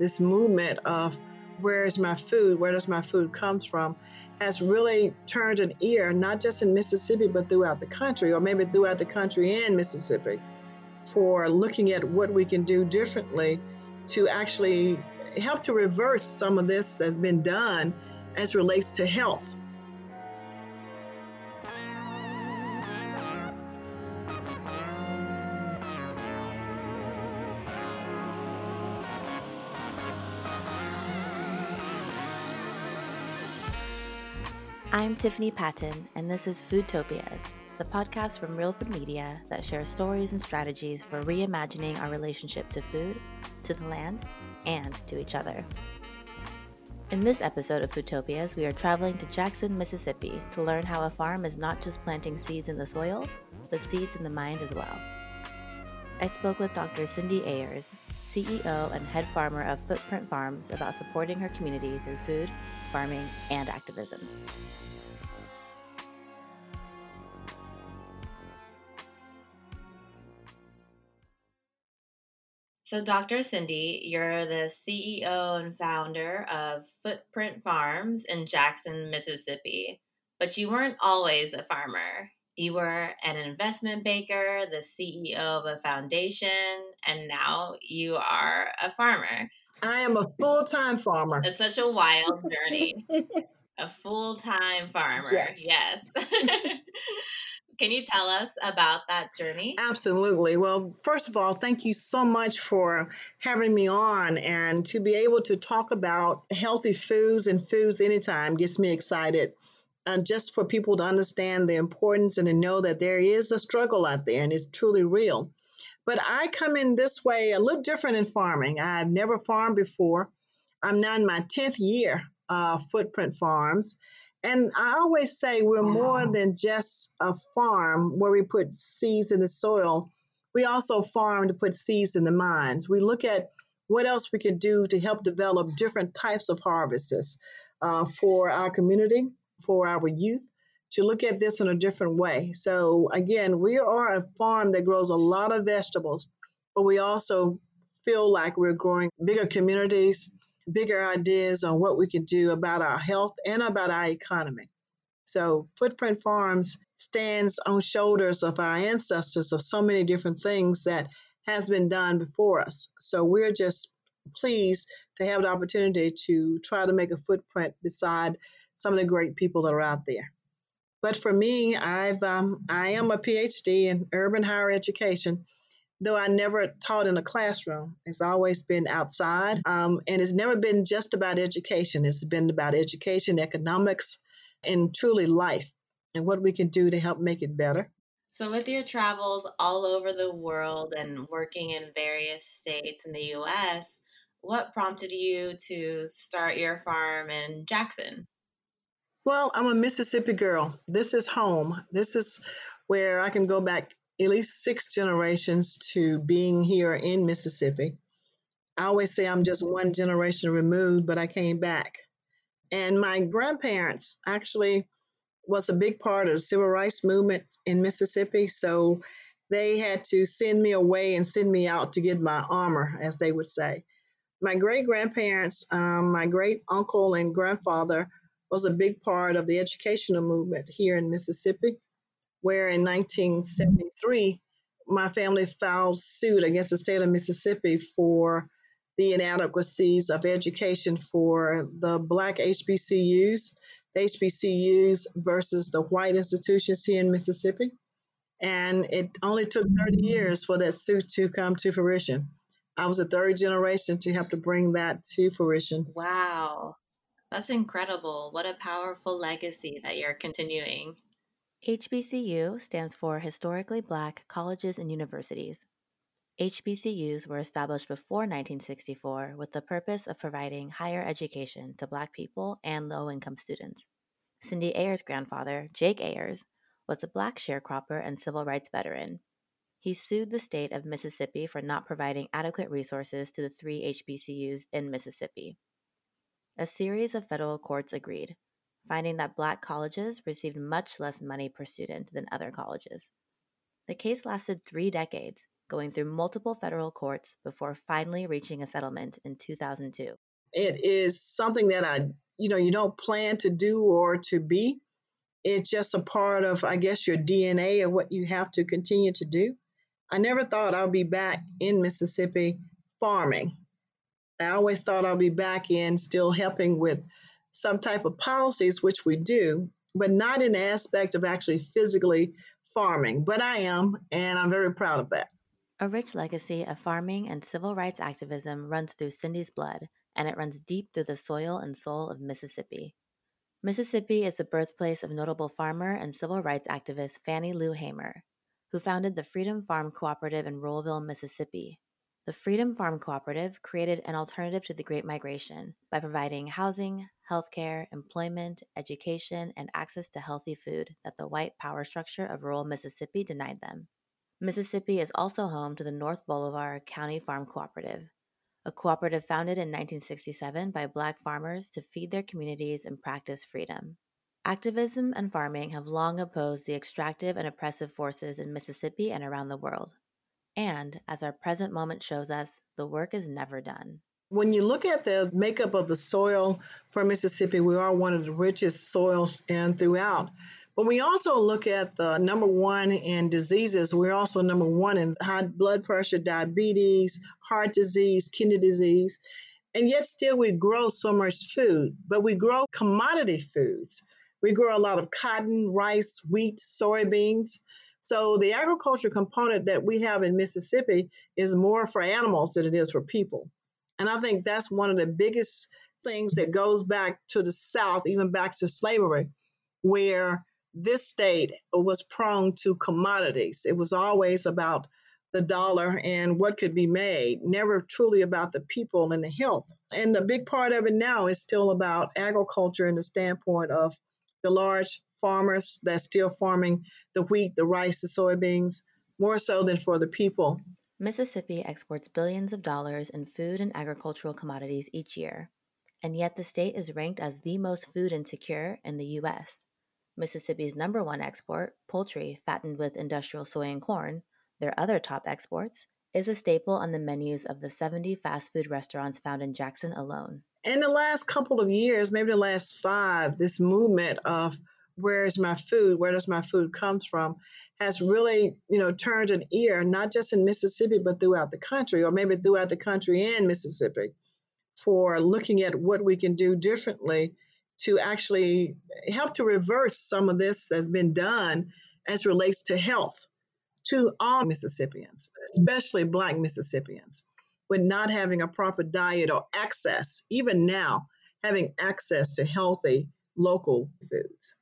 this movement of where is my food, where does my food come from, has really turned an ear, not just in Mississippi, but throughout the country, or maybe throughout the country and Mississippi, for looking at what we can do differently to actually help to reverse some of this that's been done as relates to health. I'm Tiffany Patton, and this is Foodtopias, the podcast from Real Food Media that shares stories and strategies for reimagining our relationship to food, to the land, and to each other. In this episode of Foodtopias, we are traveling to Jackson, Mississippi to learn how a farm is not just planting seeds in the soil, but seeds in the mind as well. I spoke with Dr. Cindy Ayers, CEO and head farmer of Footprint Farms, about supporting her community through food, farming, and activism. So, Dr. Cindy, you're the CEO and founder of Footprint Farms in Jackson, Mississippi. But you weren't always a farmer. You were an investment banker, the CEO of a foundation, and now you are a farmer. I am a full time farmer. It's such a wild journey. a full time farmer. Yes. yes. Can you tell us about that journey? Absolutely. Well, first of all, thank you so much for having me on and to be able to talk about healthy foods and foods anytime gets me excited. And just for people to understand the importance and to know that there is a struggle out there and it's truly real. But I come in this way a little different in farming. I've never farmed before. I'm now in my 10th year of Footprint Farms. And I always say we're more than just a farm where we put seeds in the soil. We also farm to put seeds in the minds. We look at what else we can do to help develop different types of harvests uh, for our community, for our youth, to look at this in a different way. So, again, we are a farm that grows a lot of vegetables, but we also feel like we're growing bigger communities bigger ideas on what we can do about our health and about our economy. So, Footprint Farms stands on shoulders of our ancestors of so many different things that has been done before us. So, we're just pleased to have the opportunity to try to make a footprint beside some of the great people that are out there. But for me, I've um, I am a PhD in urban higher education, though I never taught in a classroom. It's always been outside. Um, and it's never been just about education. It's been about education, economics, and truly life and what we can do to help make it better. So, with your travels all over the world and working in various states in the US, what prompted you to start your farm in Jackson? Well, I'm a Mississippi girl. This is home. This is where I can go back at least six generations to being here in Mississippi. I always say I'm just one generation removed, but I came back. And my grandparents actually was a big part of the civil rights movement in Mississippi. So they had to send me away and send me out to get my armor, as they would say. My great grandparents, um, my great uncle and grandfather was a big part of the educational movement here in Mississippi where in 1973, my family filed suit against the state of Mississippi for the inadequacies of education for the black HBCUs, the HBCUs versus the white institutions here in Mississippi. And it only took 30 years for that suit to come to fruition. I was the third generation to help to bring that to fruition. Wow. That's incredible. What a powerful legacy that you're continuing. HBCU stands for Historically Black Colleges and Universities. HBCUs were established before 1964 with the purpose of providing higher education to Black people and low income students. Cindy Ayers' grandfather, Jake Ayers, was a Black sharecropper and civil rights veteran. He sued the state of Mississippi for not providing adequate resources to the three HBCUs in Mississippi. A series of federal courts agreed, finding that black colleges received much less money per student than other colleges. The case lasted three decades, going through multiple federal courts before finally reaching a settlement in 2002. It is something that I, you know, you don't plan to do or to be. It's just a part of, I guess, your DNA of what you have to continue to do. I never thought I'd be back in Mississippi farming. I always thought I'd be back in still helping with some type of policies, which we do, but not in the aspect of actually physically farming. But I am, and I'm very proud of that. A rich legacy of farming and civil rights activism runs through Cindy's blood, and it runs deep through the soil and soul of Mississippi. Mississippi is the birthplace of notable farmer and civil rights activist Fannie Lou Hamer, who founded the Freedom Farm Cooperative in Ruleville, Mississippi. The Freedom Farm Cooperative created an alternative to the Great Migration by providing housing, healthcare, employment, education, and access to healthy food that the white power structure of rural Mississippi denied them. Mississippi is also home to the North Bolivar County Farm Cooperative, a cooperative founded in 1967 by black farmers to feed their communities and practice freedom. Activism and farming have long opposed the extractive and oppressive forces in Mississippi and around the world. And, as our present moment shows us, the work is never done. When you look at the makeup of the soil for Mississippi, we are one of the richest soils and throughout. But we also look at the number one in diseases. We're also number one in high blood pressure, diabetes, heart disease, kidney disease. And yet, still, we grow so much food, but we grow commodity foods. We grow a lot of cotton, rice, wheat, soybeans. So, the agriculture component that we have in Mississippi is more for animals than it is for people. And I think that's one of the biggest things that goes back to the South, even back to slavery, where this state was prone to commodities. It was always about the dollar and what could be made, never truly about the people and the health. And a big part of it now is still about agriculture and the standpoint of the large farmers that's still farming the wheat, the rice, the soybeans, more so than for the people. Mississippi exports billions of dollars in food and agricultural commodities each year, and yet the state is ranked as the most food insecure in the U.S. Mississippi's number one export, poultry fattened with industrial soy and corn, their other top exports, is a staple on the menus of the 70 fast food restaurants found in Jackson alone. In the last couple of years, maybe the last five, this movement of where is my food, where does my food come from, has really, you know, turned an ear, not just in Mississippi, but throughout the country, or maybe throughout the country and Mississippi, for looking at what we can do differently to actually help to reverse some of this that's been done as relates to health to all Mississippians, especially Black Mississippians, with not having a proper diet or access, even now, having access to healthy local foods.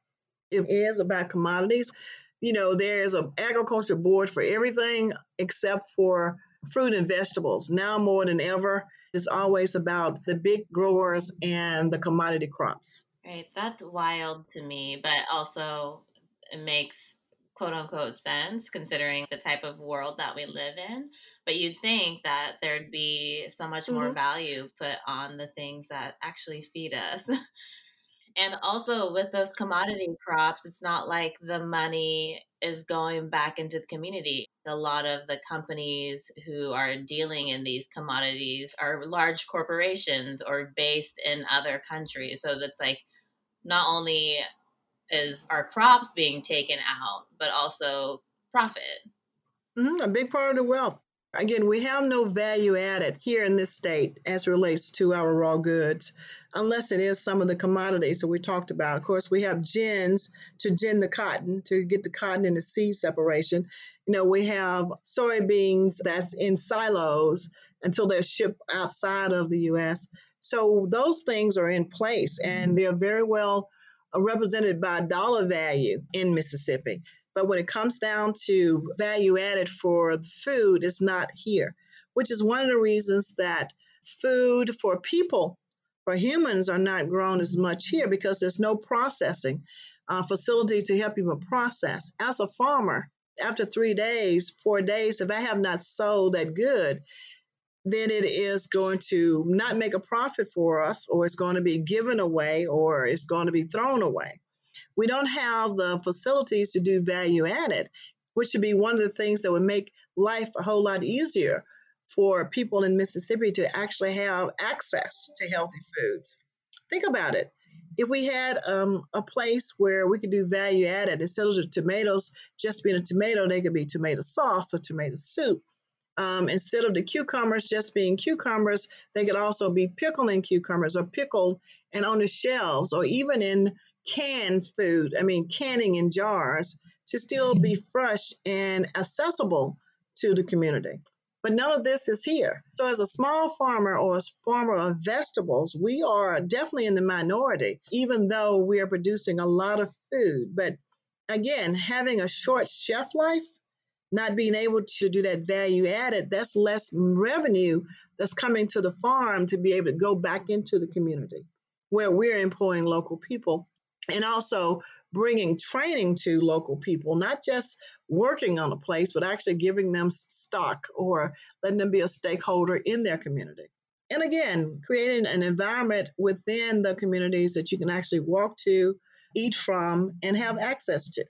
It is about commodities. You know, there's an agriculture board for everything except for fruit and vegetables. Now more than ever, it's always about the big growers and the commodity crops. Right. That's wild to me, but also it makes quote unquote sense considering the type of world that we live in. But you'd think that there'd be so much more mm-hmm. value put on the things that actually feed us. and also with those commodity crops, it's not like the money is going back into the community. A lot of the companies who are dealing in these commodities are large corporations or based in other countries. So that's like not only is our crops being taken out, but also profit. Mm-hmm, a big part of the wealth. Again, we have no value added here in this state as relates to our raw goods, unless it is some of the commodities that we talked about. Of course, we have gins to gin the cotton to get the cotton the seed separation. You know, we have soybeans that's in silos until they're shipped outside of the U.S. So those things are in place and they're very well represented by dollar value in Mississippi. But when it comes down to value added for food, it's not here, which is one of the reasons that food for people, for humans, are not grown as much here because there's no processing uh, facility to help you process. As a farmer, after three days, four days, if I have not sold that good, then it is going to not make a profit for us, or it's going to be given away, or it's going to be thrown away. We don't have the facilities to do value added. which would be one of the things that would make life a whole lot easier for people in Mississippi to actually have access to healthy foods. Think about it. If we had um, a place where we could do value added, instead of tomatoes just being a tomato, they could be tomato sauce or tomato soup. Um, instead of the cucumbers just being cucumbers, they could also be pickling cucumbers or pickled and on the shelves or even in canned food. I mean, canning in jars to still be fresh and accessible to the community. But none of this is here. So, as a small farmer or a farmer of vegetables, we are definitely in the minority, even though we are producing a lot of food. But again, having a short shelf life, not being able to do that value added, that's less revenue that's coming to the farm to be able to go back into the community where we're employing local people and also bringing training to local people, not just working on a place, but actually giving them stock or letting them be a stakeholder in their community. And again, creating an environment within the communities that you can actually walk to, eat from, and have access to.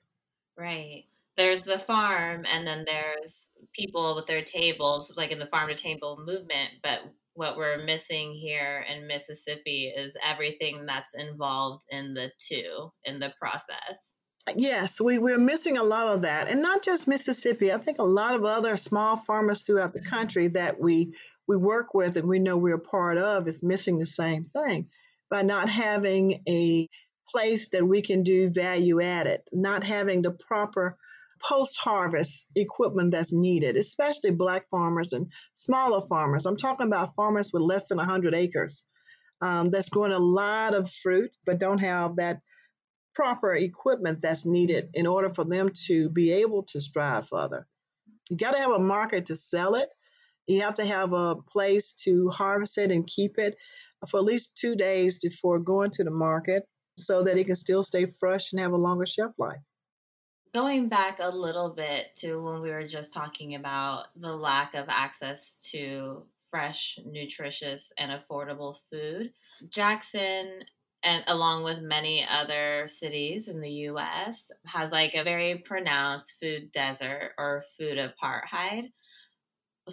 Right. There's the farm, and then there's people with their tables, like in the farm to table movement. But what we're missing here in Mississippi is everything that's involved in the two in the process. Uh, yes, we, we're missing a lot of that. And not just Mississippi. I think a lot of other small farmers throughout the country that we we work with and we know we're a part of is missing the same thing by not having a place that we can do value added, not having the proper post harvest equipment that's needed, especially black farmers and smaller farmers. I'm talking about farmers with less than 100 acres um, that's growing a lot of fruit but don't have that proper equipment that's needed in order for them to be able to strive further. You got to have a market to sell it. You have to have a place to harvest it and keep it for at least two days before going to the market so that it can still stay fresh and have a longer shelf life going back a little bit to when we were just talking about the lack of access to fresh, nutritious, and affordable food, Jackson and along with many other cities in the US has like a very pronounced food desert or food apartheid.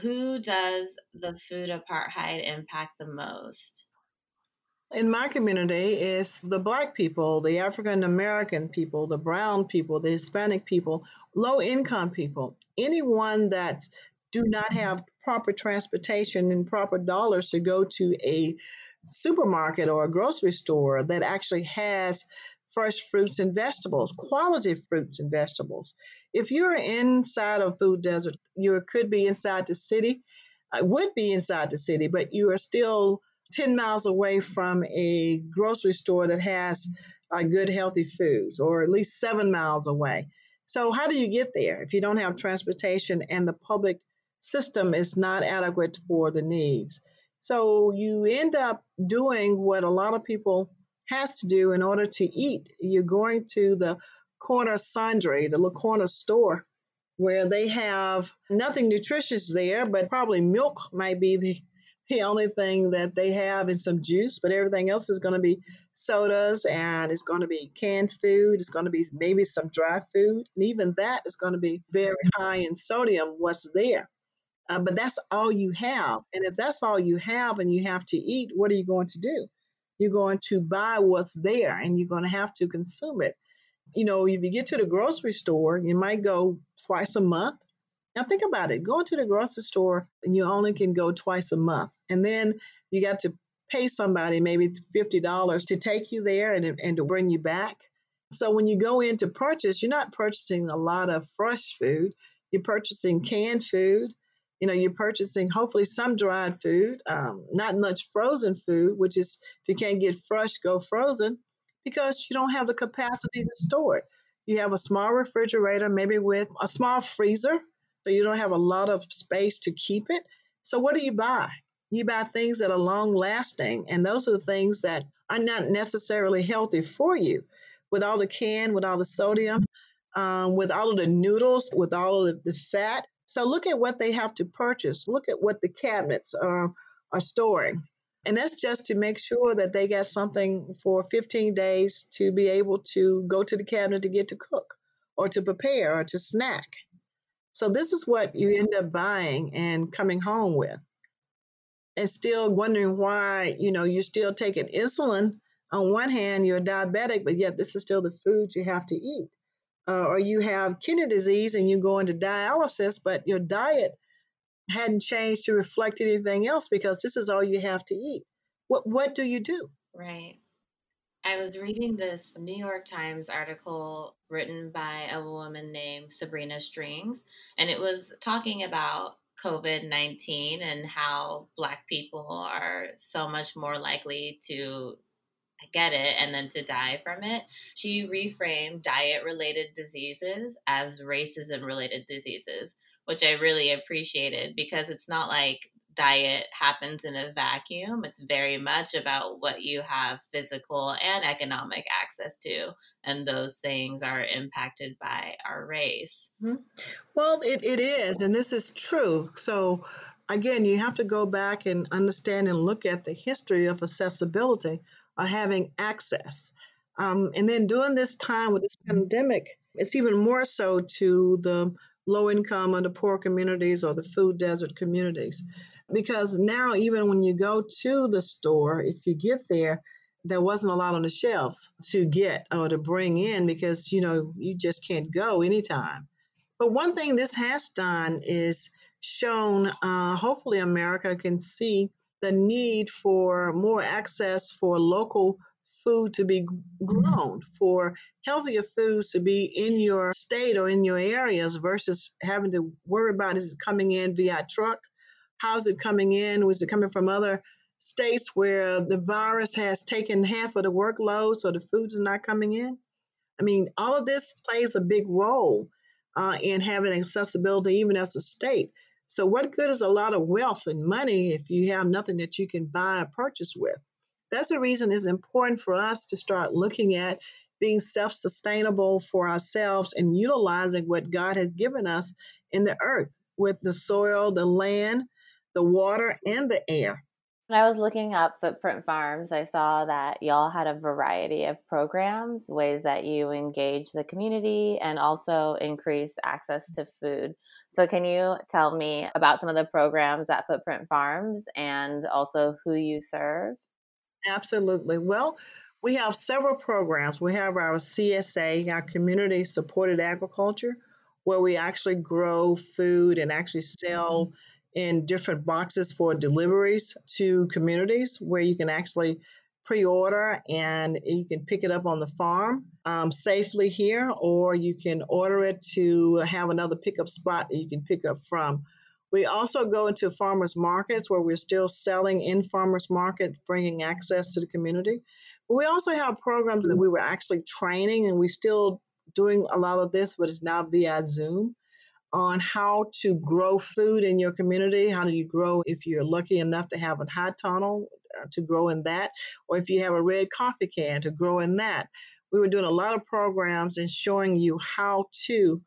Who does the food apartheid impact the most? In my community is the black people, the African American people, the brown people, the Hispanic people, low income people, anyone that do not have proper transportation and proper dollars to go to a supermarket or a grocery store that actually has fresh fruits and vegetables, quality fruits and vegetables. If you're inside a food desert, you could be inside the city, I would be inside the city, but you are still 10 miles away from a grocery store that has uh, good, healthy foods, or at least seven miles away. So, how do you get there if you don't have transportation and the public system is not adequate for the needs? So, you end up doing what a lot of people has to do in order to eat. You're going to the corner sundry, the little corner store, where they have nothing nutritious there, but probably milk might be the the only thing that they have is some juice, but everything else is going to be sodas and it's going to be canned food. It's going to be maybe some dry food. And even that is going to be very high in sodium, what's there. Uh, but that's all you have. And if that's all you have and you have to eat, what are you going to do? You're going to buy what's there and you're going to have to consume it. You know, if you get to the grocery store, you might go twice a month now think about it. Going to the grocery store and you only can go twice a month. And then you got to pay somebody maybe $50 to take you there and, and to bring you back. So when you go in to purchase, you're not purchasing a lot of fresh food. You're purchasing canned food. You know, you're purchasing hopefully some dried food, um, not much frozen food, which is if you can't get fresh, go frozen because you don't have the capacity to store it. You have a small refrigerator, maybe with a small freezer so you don't have a lot of space to keep it. So what do you buy? You buy things that are long lasting, and those are the things that are not necessarily healthy for you. With all the can, with all the sodium, um, with all of the noodles, with all of the fat. So look at what they have to purchase. Look at what the cabinets are, are storing. And that's just to make sure that they got something for 15 days to be able to go to the cabinet to get to cook or to prepare or to snack. So this is what you end up buying and coming home with. And still wondering why, you know, you're still taking insulin. On one hand, you're diabetic, but yet this is still the food you have to eat. Uh, or you have kidney disease and you go into dialysis, but your diet hadn't changed to reflect anything else because this is all you have to eat. What what do you do? Right. I was reading this New York Times article written by a woman named Sabrina Strings, and it was talking about COVID 19 and how Black people are so much more likely to get it and then to die from it. She reframed diet related diseases as racism related diseases, which I really appreciated because it's not like diet happens in a vacuum. It's very much about what you have physical and economic access to. And those things are impacted by our race. Mm-hmm. Well, it, it is. And this is true. So, again, you have to go back and understand and look at the history of accessibility or having access. Um, and then during this time with this pandemic, it's even more so to the low income or the poor communities or the food desert communities. Because now, even when you go to the store, if you get there, there wasn't a lot on the shelves to get or to bring in because you know you just can't go anytime. But one thing this has done is shown, uh, hopefully, America can see the need for more access for local food to be grown, for healthier foods to be in your state or in your areas versus having to worry about is it coming in via truck? How's it coming in? Was it coming from other states where the virus has taken half of the workload so the food's are not coming in? I mean, all of this plays a big role uh, in having accessibility even as a state. So, what good is a lot of wealth and money if you have nothing that you can buy or purchase with? That's the reason it's important for us to start looking at being self sustainable for ourselves and utilizing what God has given us in the earth with the soil, the land, the water, and the air. When I was looking up Footprint Farms, I saw that y'all had a variety of programs, ways that you engage the community and also increase access to food. So, can you tell me about some of the programs at Footprint Farms and also who you serve? Absolutely. Well, we have several programs. We have our CSA, our Community Supported Agriculture, where we actually grow food and actually sell in different boxes for deliveries to communities where you can actually pre-order and you can pick it up on the farm um, safely here or you can order it to have another pickup spot that you can pick up from we also go into farmers markets where we're still selling in farmers markets bringing access to the community but we also have programs that we were actually training and we're still doing a lot of this but it's now via zoom on how to grow food in your community. How do you grow if you're lucky enough to have a hot tunnel uh, to grow in that, or if you have a red coffee can to grow in that. We were doing a lot of programs and showing you how to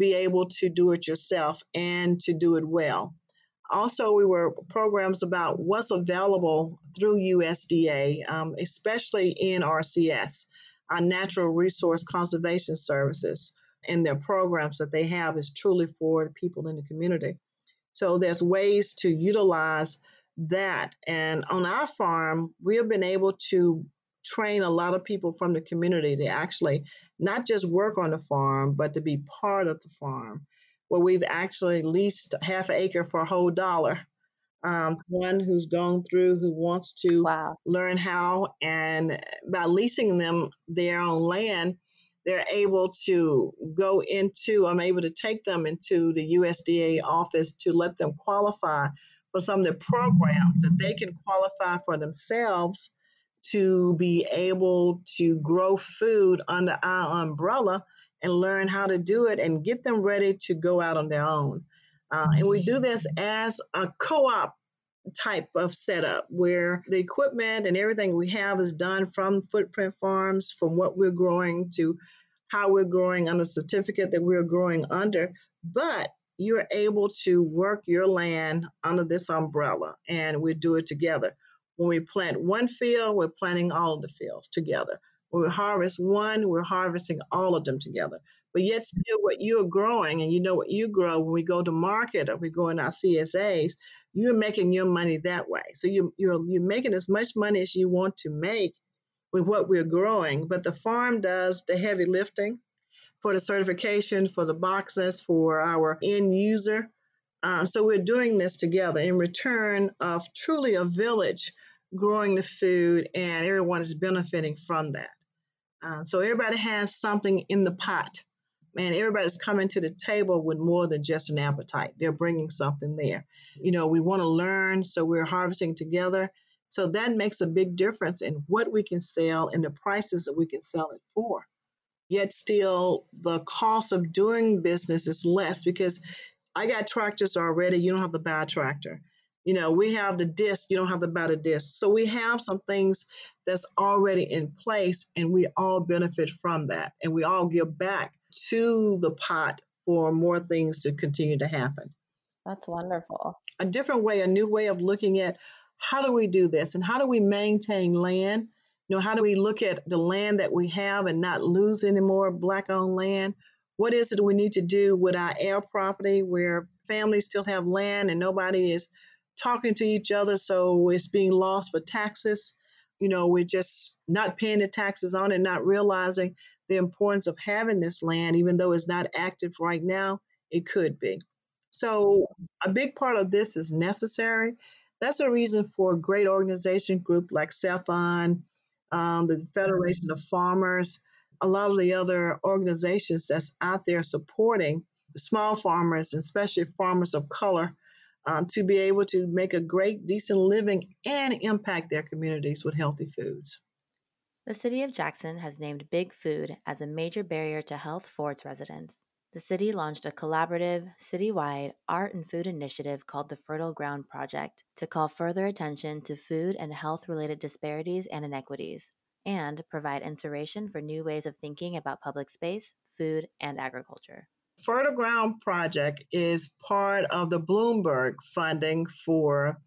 be able to do it yourself and to do it well. Also, we were programs about what's available through USDA, um, especially NRCS, our Natural Resource Conservation Services and their programs that they have is truly for the people in the community. So there's ways to utilize that. And on our farm, we have been able to train a lot of people from the community to actually not just work on the farm, but to be part of the farm, where we've actually leased half an acre for a whole dollar. Um, one who's gone through who wants to wow. learn how, and by leasing them their own land, they're able to go into, I'm able to take them into the USDA office to let them qualify for some of the programs that they can qualify for themselves to be able to grow food under our umbrella and learn how to do it and get them ready to go out on their own. Uh, and we do this as a co op type of setup where the equipment and everything we have is done from footprint farms, from what we're growing to how we're growing on a certificate that we're growing under. But you're able to work your land under this umbrella and we do it together. When we plant one field, we're planting all of the fields together. When we harvest one, we're harvesting all of them together. but yet still what you're growing and you know what you grow when we go to market or we go in our CSAs, you're making your money that way. So you you're you're making as much money as you want to make with what we're growing, but the farm does the heavy lifting for the certification, for the boxes, for our end user. Um, so we're doing this together in return of truly a village growing the food, and everyone is benefiting from that. Uh, so everybody has something in the pot. Man, everybody's coming to the table with more than just an appetite. They're bringing something there. You know, we want to learn, so we're harvesting together. So that makes a big difference in what we can sell and the prices that we can sell it for. Yet still, the cost of doing business is less because I got tractors already. You don't have to buy a tractor. You know, we have the disc, you don't have to buy the disc. So we have some things that's already in place and we all benefit from that. And we all give back to the pot for more things to continue to happen. That's wonderful. A different way, a new way of looking at how do we do this and how do we maintain land? You know, how do we look at the land that we have and not lose any more black owned land? What is it we need to do with our heir property where families still have land and nobody is talking to each other, so it's being lost for taxes. You know, we're just not paying the taxes on it, not realizing the importance of having this land, even though it's not active right now, it could be. So, a big part of this is necessary. That's a reason for a great organization group like CEFON, um, the Federation of Farmers, a lot of the other organizations that's out there supporting small farmers, especially farmers of color, um, to be able to make a great, decent living and impact their communities with healthy foods. The City of Jackson has named Big Food as a major barrier to health for its residents. The city launched a collaborative, citywide art and food initiative called the Fertile Ground Project to call further attention to food and health related disparities and inequities, and provide inspiration for new ways of thinking about public space, food, and agriculture. Fertile Ground Project is part of the Bloomberg funding for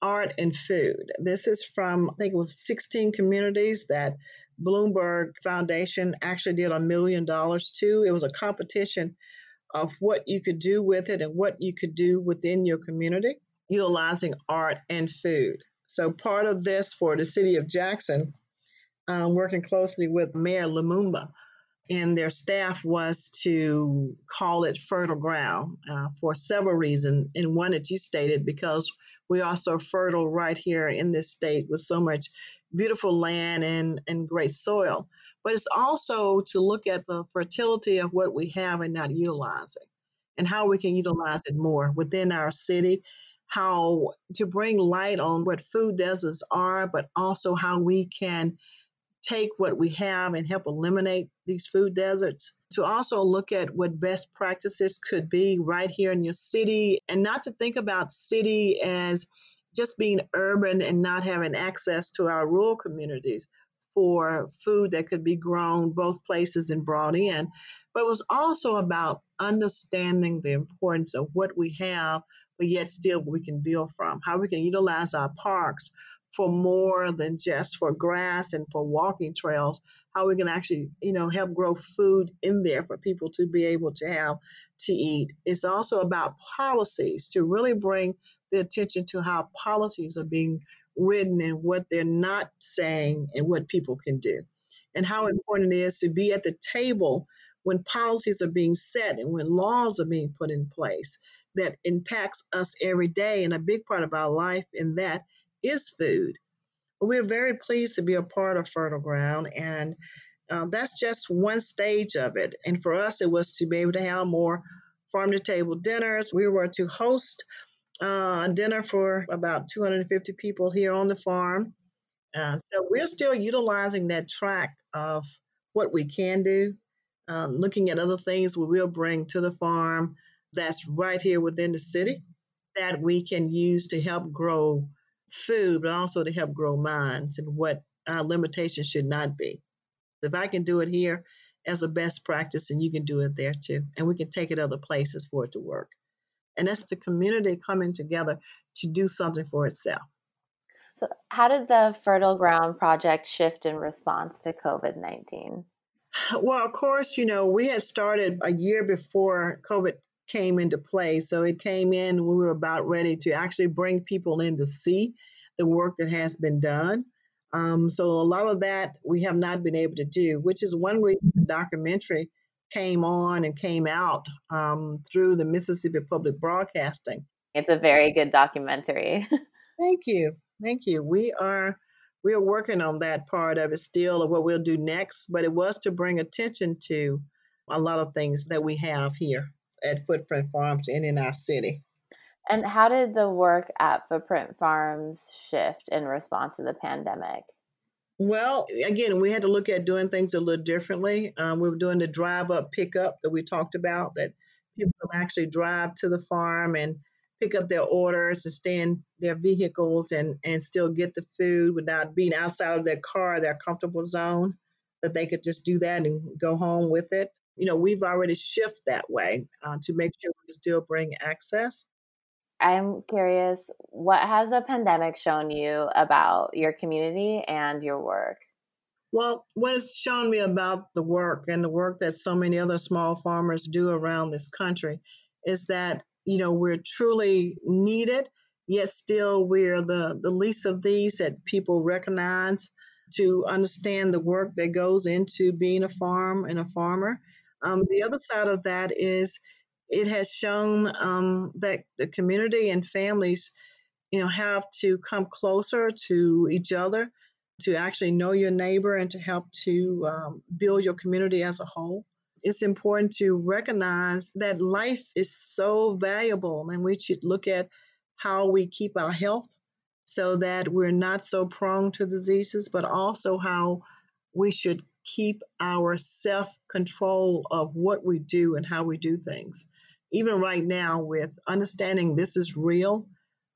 art and food. This is from, I think it was 16 communities that Bloomberg Foundation actually did a million dollars to. It was a competition of what you could do with it and what you could do within your community utilizing art and food. So, part of this for the city of Jackson, um, working closely with Mayor Lumumba, and their staff was to call it fertile ground uh, for several reasons. And one that you stated, because we are so fertile right here in this state with so much beautiful land and, and great soil. But it's also to look at the fertility of what we have and not utilizing and how we can utilize it more within our city. How to bring light on what food deserts are, but also how we can take what we have and help eliminate these food deserts, to also look at what best practices could be right here in your city, and not to think about city as just being urban and not having access to our rural communities for food that could be grown both places and brought in. But it was also about understanding the importance of what we have, but yet still we can build from, how we can utilize our parks for more than just for grass and for walking trails, how we can actually, you know, help grow food in there for people to be able to have to eat. It's also about policies to really bring the attention to how policies are being written and what they're not saying and what people can do. And how important it is to be at the table when policies are being set and when laws are being put in place that impacts us every day. And a big part of our life in that is food. We're very pleased to be a part of Fertile Ground, and uh, that's just one stage of it. And for us, it was to be able to have more farm to table dinners. We were to host uh, a dinner for about 250 people here on the farm. Uh, so we're still utilizing that track of what we can do, um, looking at other things we will bring to the farm that's right here within the city that we can use to help grow food, but also to help grow minds and what our limitations should not be. If I can do it here as a best practice, and you can do it there too. And we can take it other places for it to work. And that's the community coming together to do something for itself. So, how did the Fertile Ground Project shift in response to COVID 19? Well, of course, you know, we had started a year before COVID came into play. So it came in we were about ready to actually bring people in to see the work that has been done. Um, so a lot of that we have not been able to do, which is one reason the documentary came on and came out um, through the Mississippi Public Broadcasting. It's a very good documentary. Thank you. Thank you. We are we are working on that part of it still of what we'll do next, but it was to bring attention to a lot of things that we have here at Footprint Farms and in our city. And how did the work at Footprint Farms shift in response to the pandemic? Well, again, we had to look at doing things a little differently. Um, we were doing the drive up pickup that we talked about, that people can actually drive to the farm and pick up their orders and stay in their vehicles and, and still get the food without being outside of their car, their comfortable zone, that they could just do that and go home with it. You know, we've already shifted that way uh, to make sure we still bring access. I'm curious, what has the pandemic shown you about your community and your work? Well, what it's shown me about the work and the work that so many other small farmers do around this country is that, you know, we're truly needed, yet still we're the, the least of these that people recognize to understand the work that goes into being a farm and a farmer. Um, the other side of that is it has shown um, that the community and families, you know, have to come closer to each other, to actually know your neighbor, and to help to um, build your community as a whole. It's important to recognize that life is so valuable, and we should look at how we keep our health so that we're not so prone to diseases, but also how we should keep our self control of what we do and how we do things. Even right now, with understanding this is real,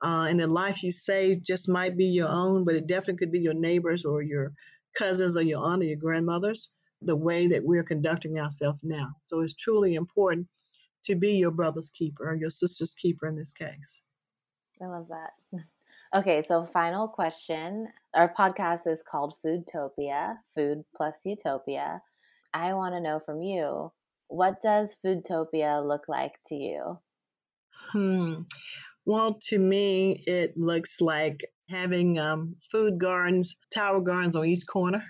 uh, and the life you save just might be your own, but it definitely could be your neighbors or your cousins or your aunt or your grandmothers, the way that we're conducting ourselves now. So it's truly important to be your brother's keeper, or your sister's keeper in this case. I love that. Okay, so final question. Our podcast is called Foodtopia, Food plus Utopia. I want to know from you, what does Foodtopia look like to you? Hmm. Well, to me, it looks like having um, food gardens, tower gardens on each corner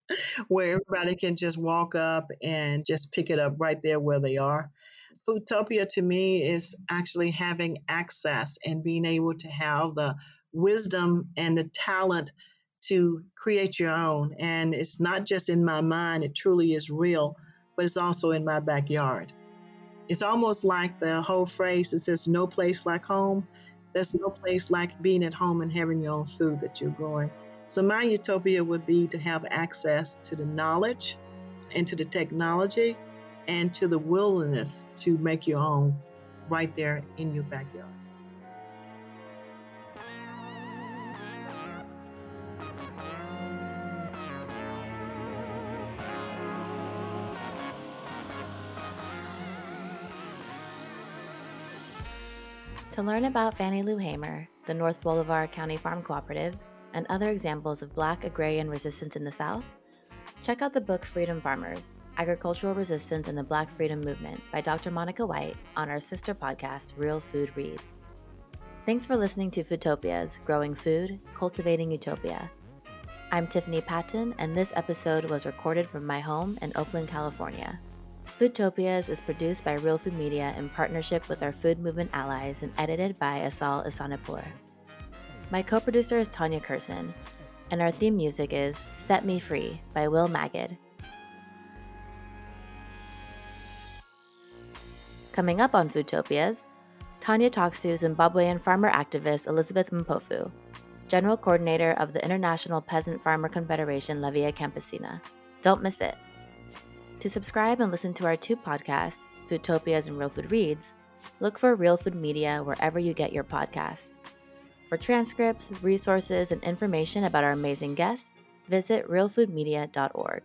where everybody can just walk up and just pick it up right there where they are. Foodtopia to me is actually having access and being able to have the wisdom and the talent to create your own. And it's not just in my mind, it truly is real, but it's also in my backyard. It's almost like the whole phrase that says, no place like home. There's no place like being at home and having your own food that you're growing. So, my utopia would be to have access to the knowledge and to the technology and to the willingness to make your own right there in your backyard. To learn about Fannie Lou Hamer, the North Bolivar County Farm Cooperative, and other examples of Black agrarian resistance in the South, check out the book Freedom Farmers Agricultural Resistance and the Black Freedom Movement by Dr. Monica White on our sister podcast, Real Food Reads. Thanks for listening to Foodtopias Growing Food, Cultivating Utopia. I'm Tiffany Patton, and this episode was recorded from my home in Oakland, California. Foodtopias is produced by Real Food Media in partnership with our food movement allies and edited by Asal Ehsanipour. My co producer is Tanya Kerssen, and our theme music is Set Me Free by Will Magid. Coming up on Foodtopias, Tanya talks to Zimbabwean farmer activist Elizabeth Mpofu, General Coordinator of the International Peasant Farmer Confederation La Via Campesina. Don't miss it. To subscribe and listen to our two podcasts, Foodtopias and Real Food Reads, look for Real Food Media wherever you get your podcasts. For transcripts, resources, and information about our amazing guests, visit realfoodmedia.org.